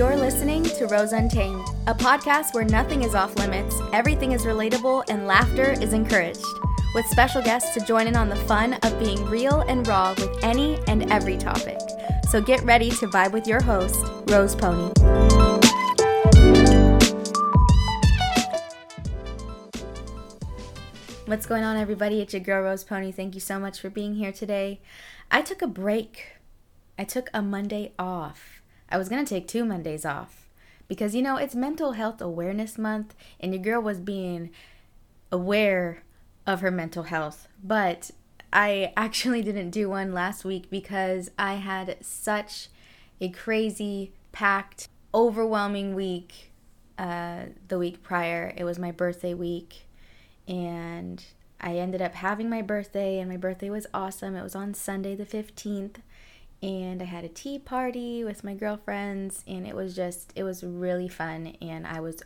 You're listening to Rose Untamed, a podcast where nothing is off limits, everything is relatable, and laughter is encouraged. With special guests to join in on the fun of being real and raw with any and every topic. So get ready to vibe with your host, Rose Pony. What's going on, everybody? It's your girl, Rose Pony. Thank you so much for being here today. I took a break. I took a Monday off I was going to take two Mondays off because, you know, it's Mental Health Awareness Month and your girl was being aware of her mental health. But I actually didn't do one last week because I had such a crazy, packed, overwhelming week uh, the week prior. It was my birthday week and I ended up having my birthday, and my birthday was awesome. It was on Sunday, the 15th and I had a tea party with my girlfriends, and it was just, it was really fun, and I was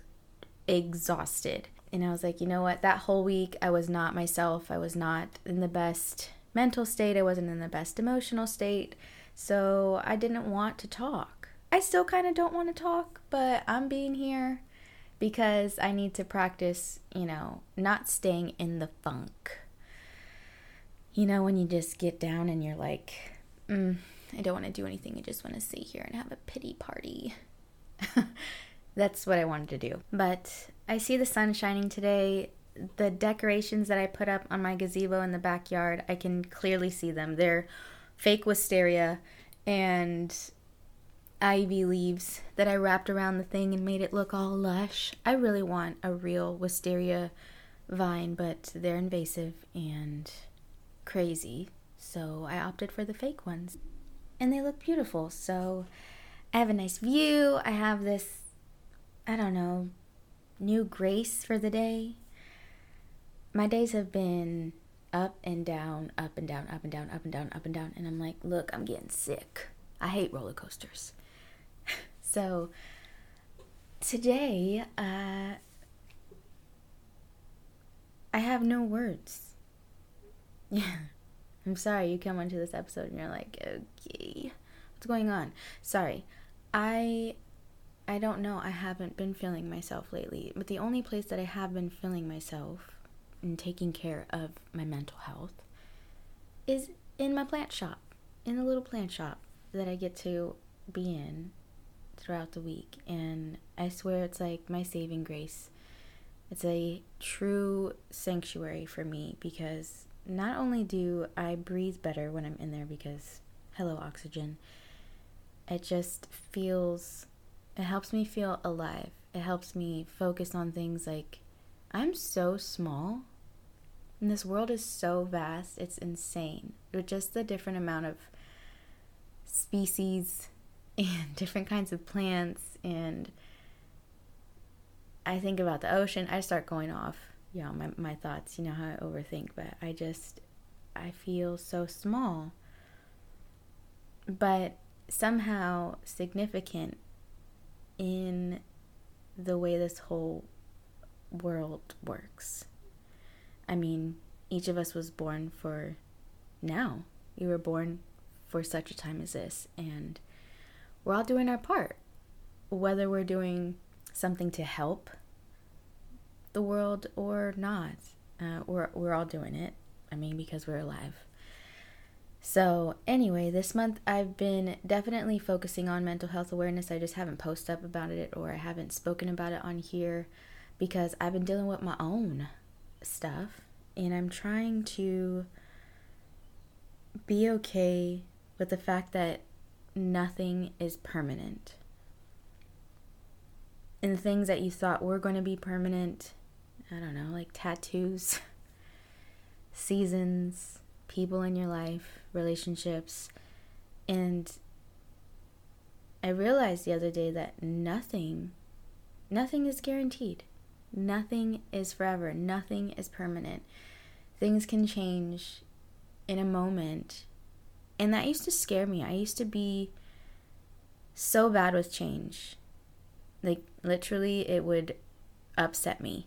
exhausted. And I was like, you know what? That whole week, I was not myself. I was not in the best mental state. I wasn't in the best emotional state. So I didn't want to talk. I still kind of don't want to talk, but I'm being here because I need to practice, you know, not staying in the funk. You know, when you just get down and you're like, mm, I don't want to do anything. I just want to sit here and have a pity party. That's what I wanted to do. But I see the sun shining today. The decorations that I put up on my gazebo in the backyard, I can clearly see them. They're fake wisteria and ivy leaves that I wrapped around the thing and made it look all lush. I really want a real wisteria vine, but they're invasive and crazy. So I opted for the fake ones and they look beautiful. So I have a nice view. I have this, I don't know, new grace for the day. My days have been up and down, up and down, up and down, up and down, up and down. And I'm like, look, I'm getting sick. I hate roller coasters. so today, uh, I have no words. Yeah. I'm sorry you come onto this episode and you're like, okay, what's going on? Sorry. I I don't know. I haven't been feeling myself lately. But the only place that I have been feeling myself and taking care of my mental health is in my plant shop. In the little plant shop that I get to be in throughout the week. And I swear it's like my saving grace. It's a true sanctuary for me because not only do I breathe better when I'm in there because hello oxygen, it just feels it helps me feel alive. It helps me focus on things like I'm so small and this world is so vast. It's insane. With just the different amount of species and different kinds of plants and I think about the ocean, I start going off you know my, my thoughts you know how i overthink but i just i feel so small. But somehow significant in the way this whole world works. I mean each of us was born for now. We were born for such a time as this and we're all doing our part. Whether we're doing something to help the world or not. Uh, we're, we're all doing it. I mean, because we're alive. So, anyway, this month I've been definitely focusing on mental health awareness. I just haven't posted up about it or I haven't spoken about it on here because I've been dealing with my own stuff and I'm trying to be okay with the fact that nothing is permanent. And the things that you thought were going to be permanent I don't know, like tattoos, seasons, people in your life, relationships. And I realized the other day that nothing, nothing is guaranteed. Nothing is forever. Nothing is permanent. Things can change in a moment. And that used to scare me. I used to be so bad with change. Like, literally, it would upset me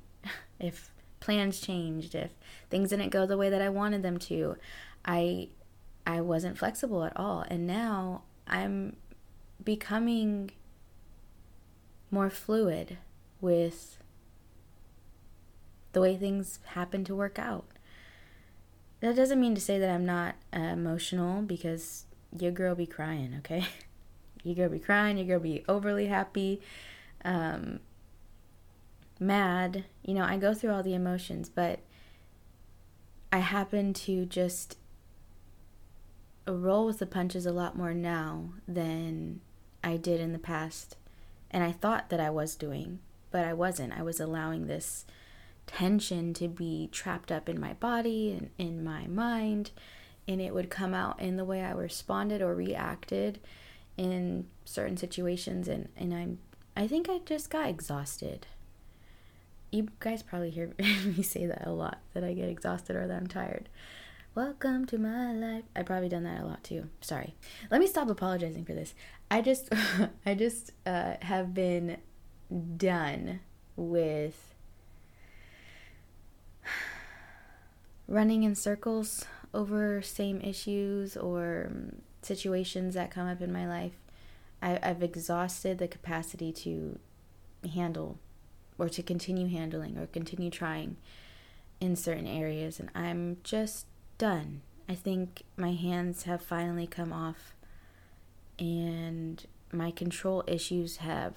if plans changed, if things didn't go the way that I wanted them to. I I wasn't flexible at all. And now I'm becoming more fluid with the way things happen to work out. That doesn't mean to say that I'm not uh, emotional because your girl be crying, okay? your girl be crying, your girl be overly happy, um, mad. You know, I go through all the emotions, but I happen to just roll with the punches a lot more now than I did in the past. And I thought that I was doing, but I wasn't. I was allowing this tension to be trapped up in my body and in my mind, and it would come out in the way I responded or reacted in certain situations and, and I'm I think I just got exhausted. You guys probably hear me say that a lot that I get exhausted or that I'm tired. Welcome to my life. I've probably done that a lot too. Sorry. Let me stop apologizing for this. I just I just uh, have been done with running in circles over same issues or situations that come up in my life. I, I've exhausted the capacity to handle or to continue handling or continue trying in certain areas, and I'm just done. I think my hands have finally come off, and my control issues have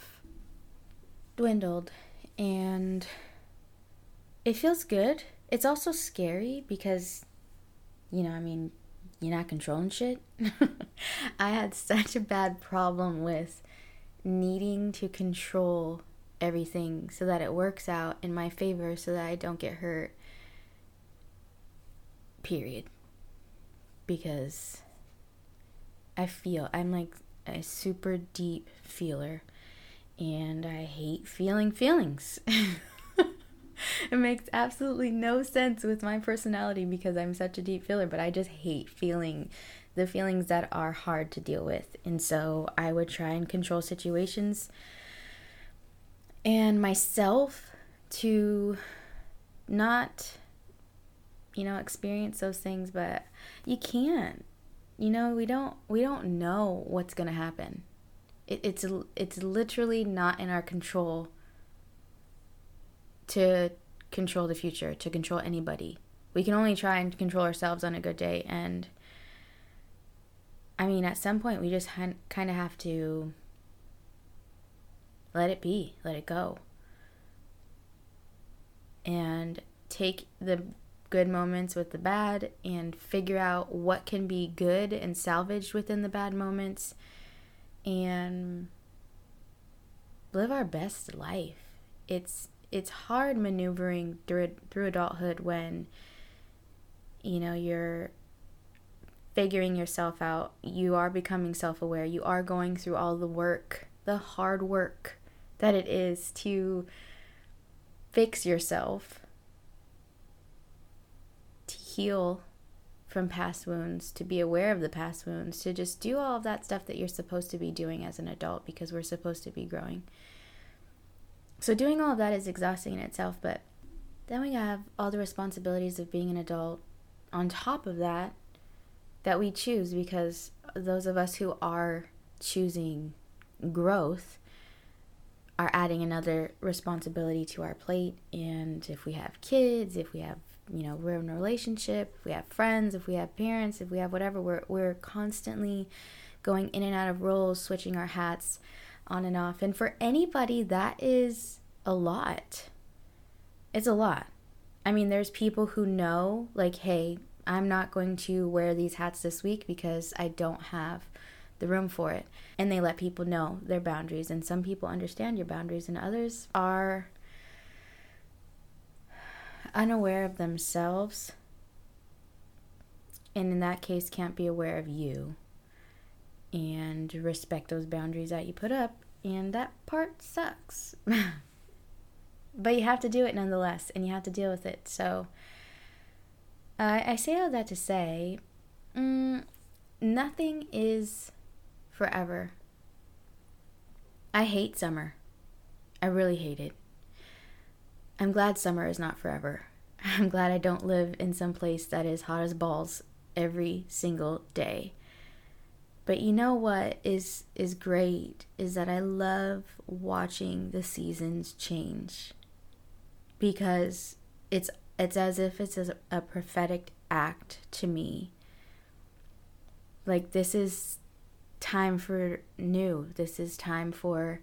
dwindled, and it feels good. It's also scary because, you know, I mean, you're not controlling shit. I had such a bad problem with needing to control everything so that it works out in my favor so that I don't get hurt. Period. Because I feel I'm like a super deep feeler and I hate feeling feelings. it makes absolutely no sense with my personality because I'm such a deep feeler, but I just hate feeling the feelings that are hard to deal with. And so I would try and control situations and myself to not you know experience those things but you can't you know we don't we don't know what's going to happen it, it's it's literally not in our control to control the future, to control anybody. We can only try and control ourselves on a good day. And I mean, at some point, we just ha- kind of have to let it be, let it go. And take the good moments with the bad and figure out what can be good and salvaged within the bad moments and live our best life. It's it's hard maneuvering through through adulthood when you know you're figuring yourself out you are becoming self-aware you are going through all the work the hard work that it is to fix yourself to heal from past wounds to be aware of the past wounds to just do all of that stuff that you're supposed to be doing as an adult because we're supposed to be growing. So doing all of that is exhausting in itself, but then we have all the responsibilities of being an adult on top of that that we choose because those of us who are choosing growth are adding another responsibility to our plate and if we have kids if we have you know we're in a relationship if we have friends if we have parents if we have whatever we're we're constantly going in and out of roles switching our hats on and off. And for anybody, that is a lot. It's a lot. I mean, there's people who know, like, hey, I'm not going to wear these hats this week because I don't have the room for it. And they let people know their boundaries. And some people understand your boundaries, and others are unaware of themselves. And in that case, can't be aware of you and respect those boundaries that you put up and that part sucks. but you have to do it nonetheless, and you have to deal with it. So, uh, I say all that to say, mm, nothing is forever. I hate summer. I really hate it. I'm glad summer is not forever. I'm glad I don't live in some place that is hot as balls every single day. But you know what is is great is that I love watching the seasons change. Because it's it's as if it's a, a prophetic act to me. Like this is time for new. This is time for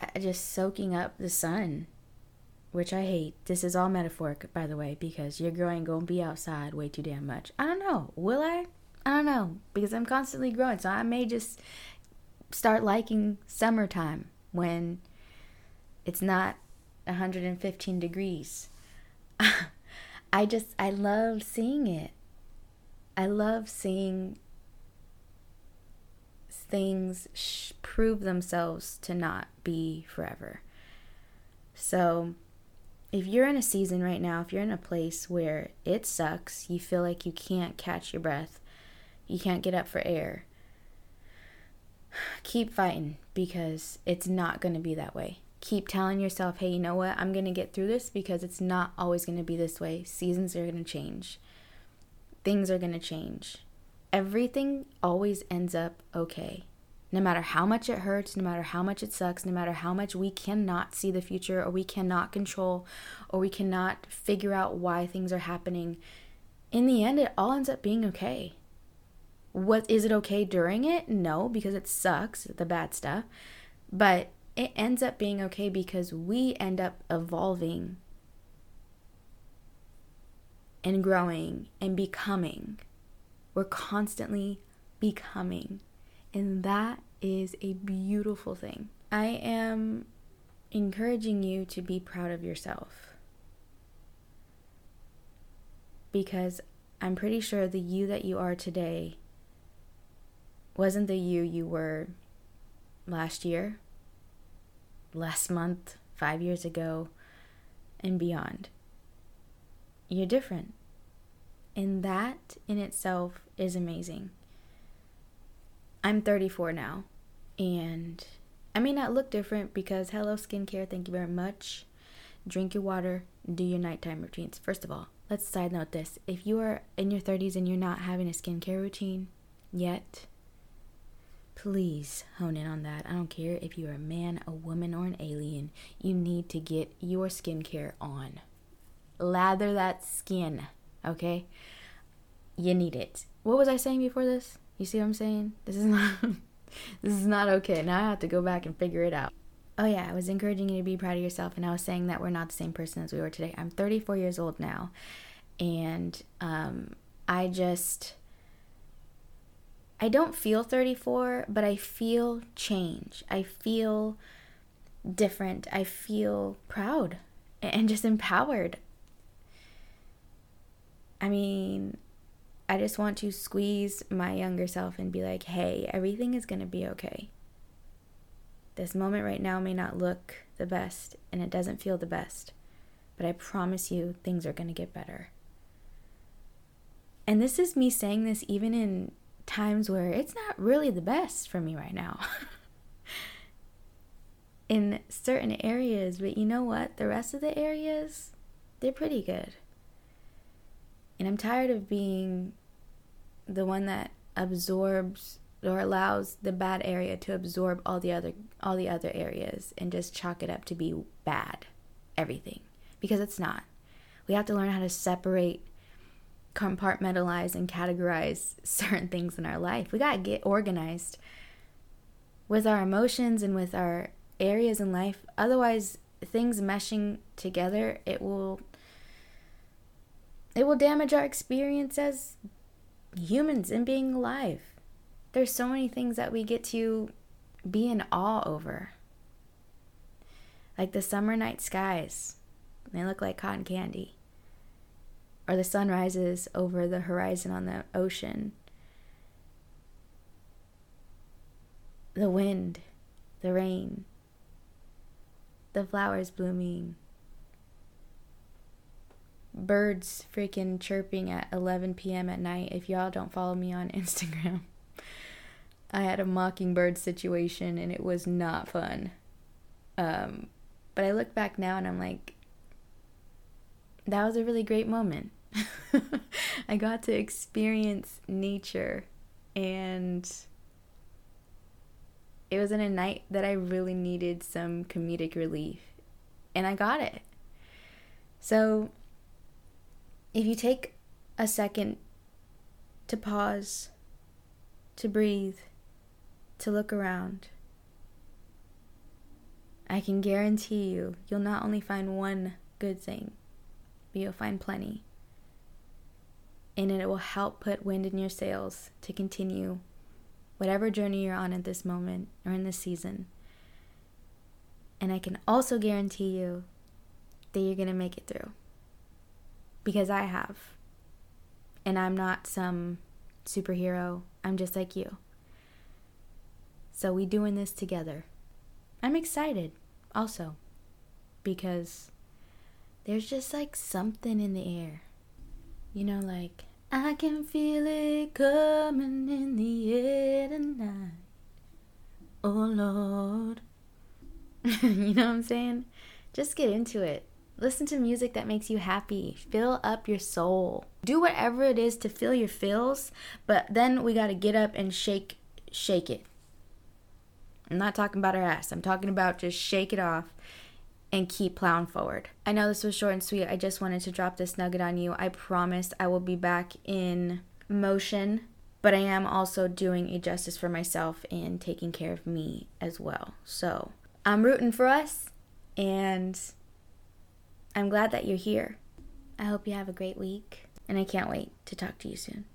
uh, just soaking up the sun, which I hate. This is all metaphoric, by the way, because you're growing gonna be outside way too damn much. I don't know. Will I? I don't know because I'm constantly growing, so I may just start liking summertime when it's not 115 degrees. I just I love seeing it. I love seeing things sh- prove themselves to not be forever. So, if you're in a season right now, if you're in a place where it sucks, you feel like you can't catch your breath, you can't get up for air, keep fighting because it's not going to be that way. Keep telling yourself, hey, you know what? I'm going to get through this because it's not always going to be this way. Seasons are going to change, things are going to change everything always ends up okay. No matter how much it hurts, no matter how much it sucks, no matter how much we cannot see the future or we cannot control or we cannot figure out why things are happening, in the end, it all ends up being okay. What is it okay during it? No, because it sucks, the bad stuff. But it ends up being okay because we end up evolving and growing and becoming. We're constantly becoming. And that is a beautiful thing. I am encouraging you to be proud of yourself. Because I'm pretty sure the you that you are today wasn't the you you were last year, last month, five years ago, and beyond. You're different. And that in itself is amazing. I'm 34 now, and I may not look different because hello, skincare, thank you very much. Drink your water, do your nighttime routines. First of all, let's side note this. If you are in your 30s and you're not having a skincare routine yet, please hone in on that. I don't care if you're a man, a woman, or an alien, you need to get your skincare on. Lather that skin, okay? You need it what was I saying before this? You see what I'm saying? This is not this is not okay. Now I have to go back and figure it out. Oh yeah, I was encouraging you to be proud of yourself and I was saying that we're not the same person as we were today. I'm 34 years old now. And um I just I don't feel 34, but I feel change. I feel different. I feel proud and just empowered. I mean, I just want to squeeze my younger self and be like, hey, everything is going to be okay. This moment right now may not look the best and it doesn't feel the best, but I promise you things are going to get better. And this is me saying this even in times where it's not really the best for me right now. in certain areas, but you know what? The rest of the areas, they're pretty good. And I'm tired of being the one that absorbs or allows the bad area to absorb all the other all the other areas and just chalk it up to be bad everything because it's not. We have to learn how to separate compartmentalize and categorize certain things in our life. We got to get organized with our emotions and with our areas in life. Otherwise, things meshing together, it will it will damage our experience as humans and being alive. There's so many things that we get to be in awe over. Like the summer night skies, they look like cotton candy. Or the sun rises over the horizon on the ocean. The wind, the rain, the flowers blooming, birds freaking chirping at 11 p.m. at night. If y'all don't follow me on Instagram, I had a mockingbird situation and it was not fun. Um, but I look back now and I'm like, that was a really great moment. I got to experience nature and it was in a night that I really needed some comedic relief, and I got it. So, if you take a second to pause, to breathe, to look around, I can guarantee you, you'll not only find one good thing, but you'll find plenty. And it will help put wind in your sails to continue whatever journey you're on at this moment or in this season. And I can also guarantee you that you're going to make it through. Because I have. And I'm not some superhero, I'm just like you. So we doing this together. I'm excited also because there's just like something in the air. You know, like I can feel it coming in the air tonight. Oh Lord. you know what I'm saying? Just get into it. Listen to music that makes you happy. Fill up your soul. Do whatever it is to fill your feels, but then we got to get up and shake shake it. I'm not talking about our ass. I'm talking about just shake it off and keep plowing forward. I know this was short and sweet. I just wanted to drop this nugget on you. I promise I will be back in motion, but I am also doing a justice for myself and taking care of me as well. So I'm rooting for us and I'm glad that you're here. I hope you have a great week and I can't wait to talk to you soon.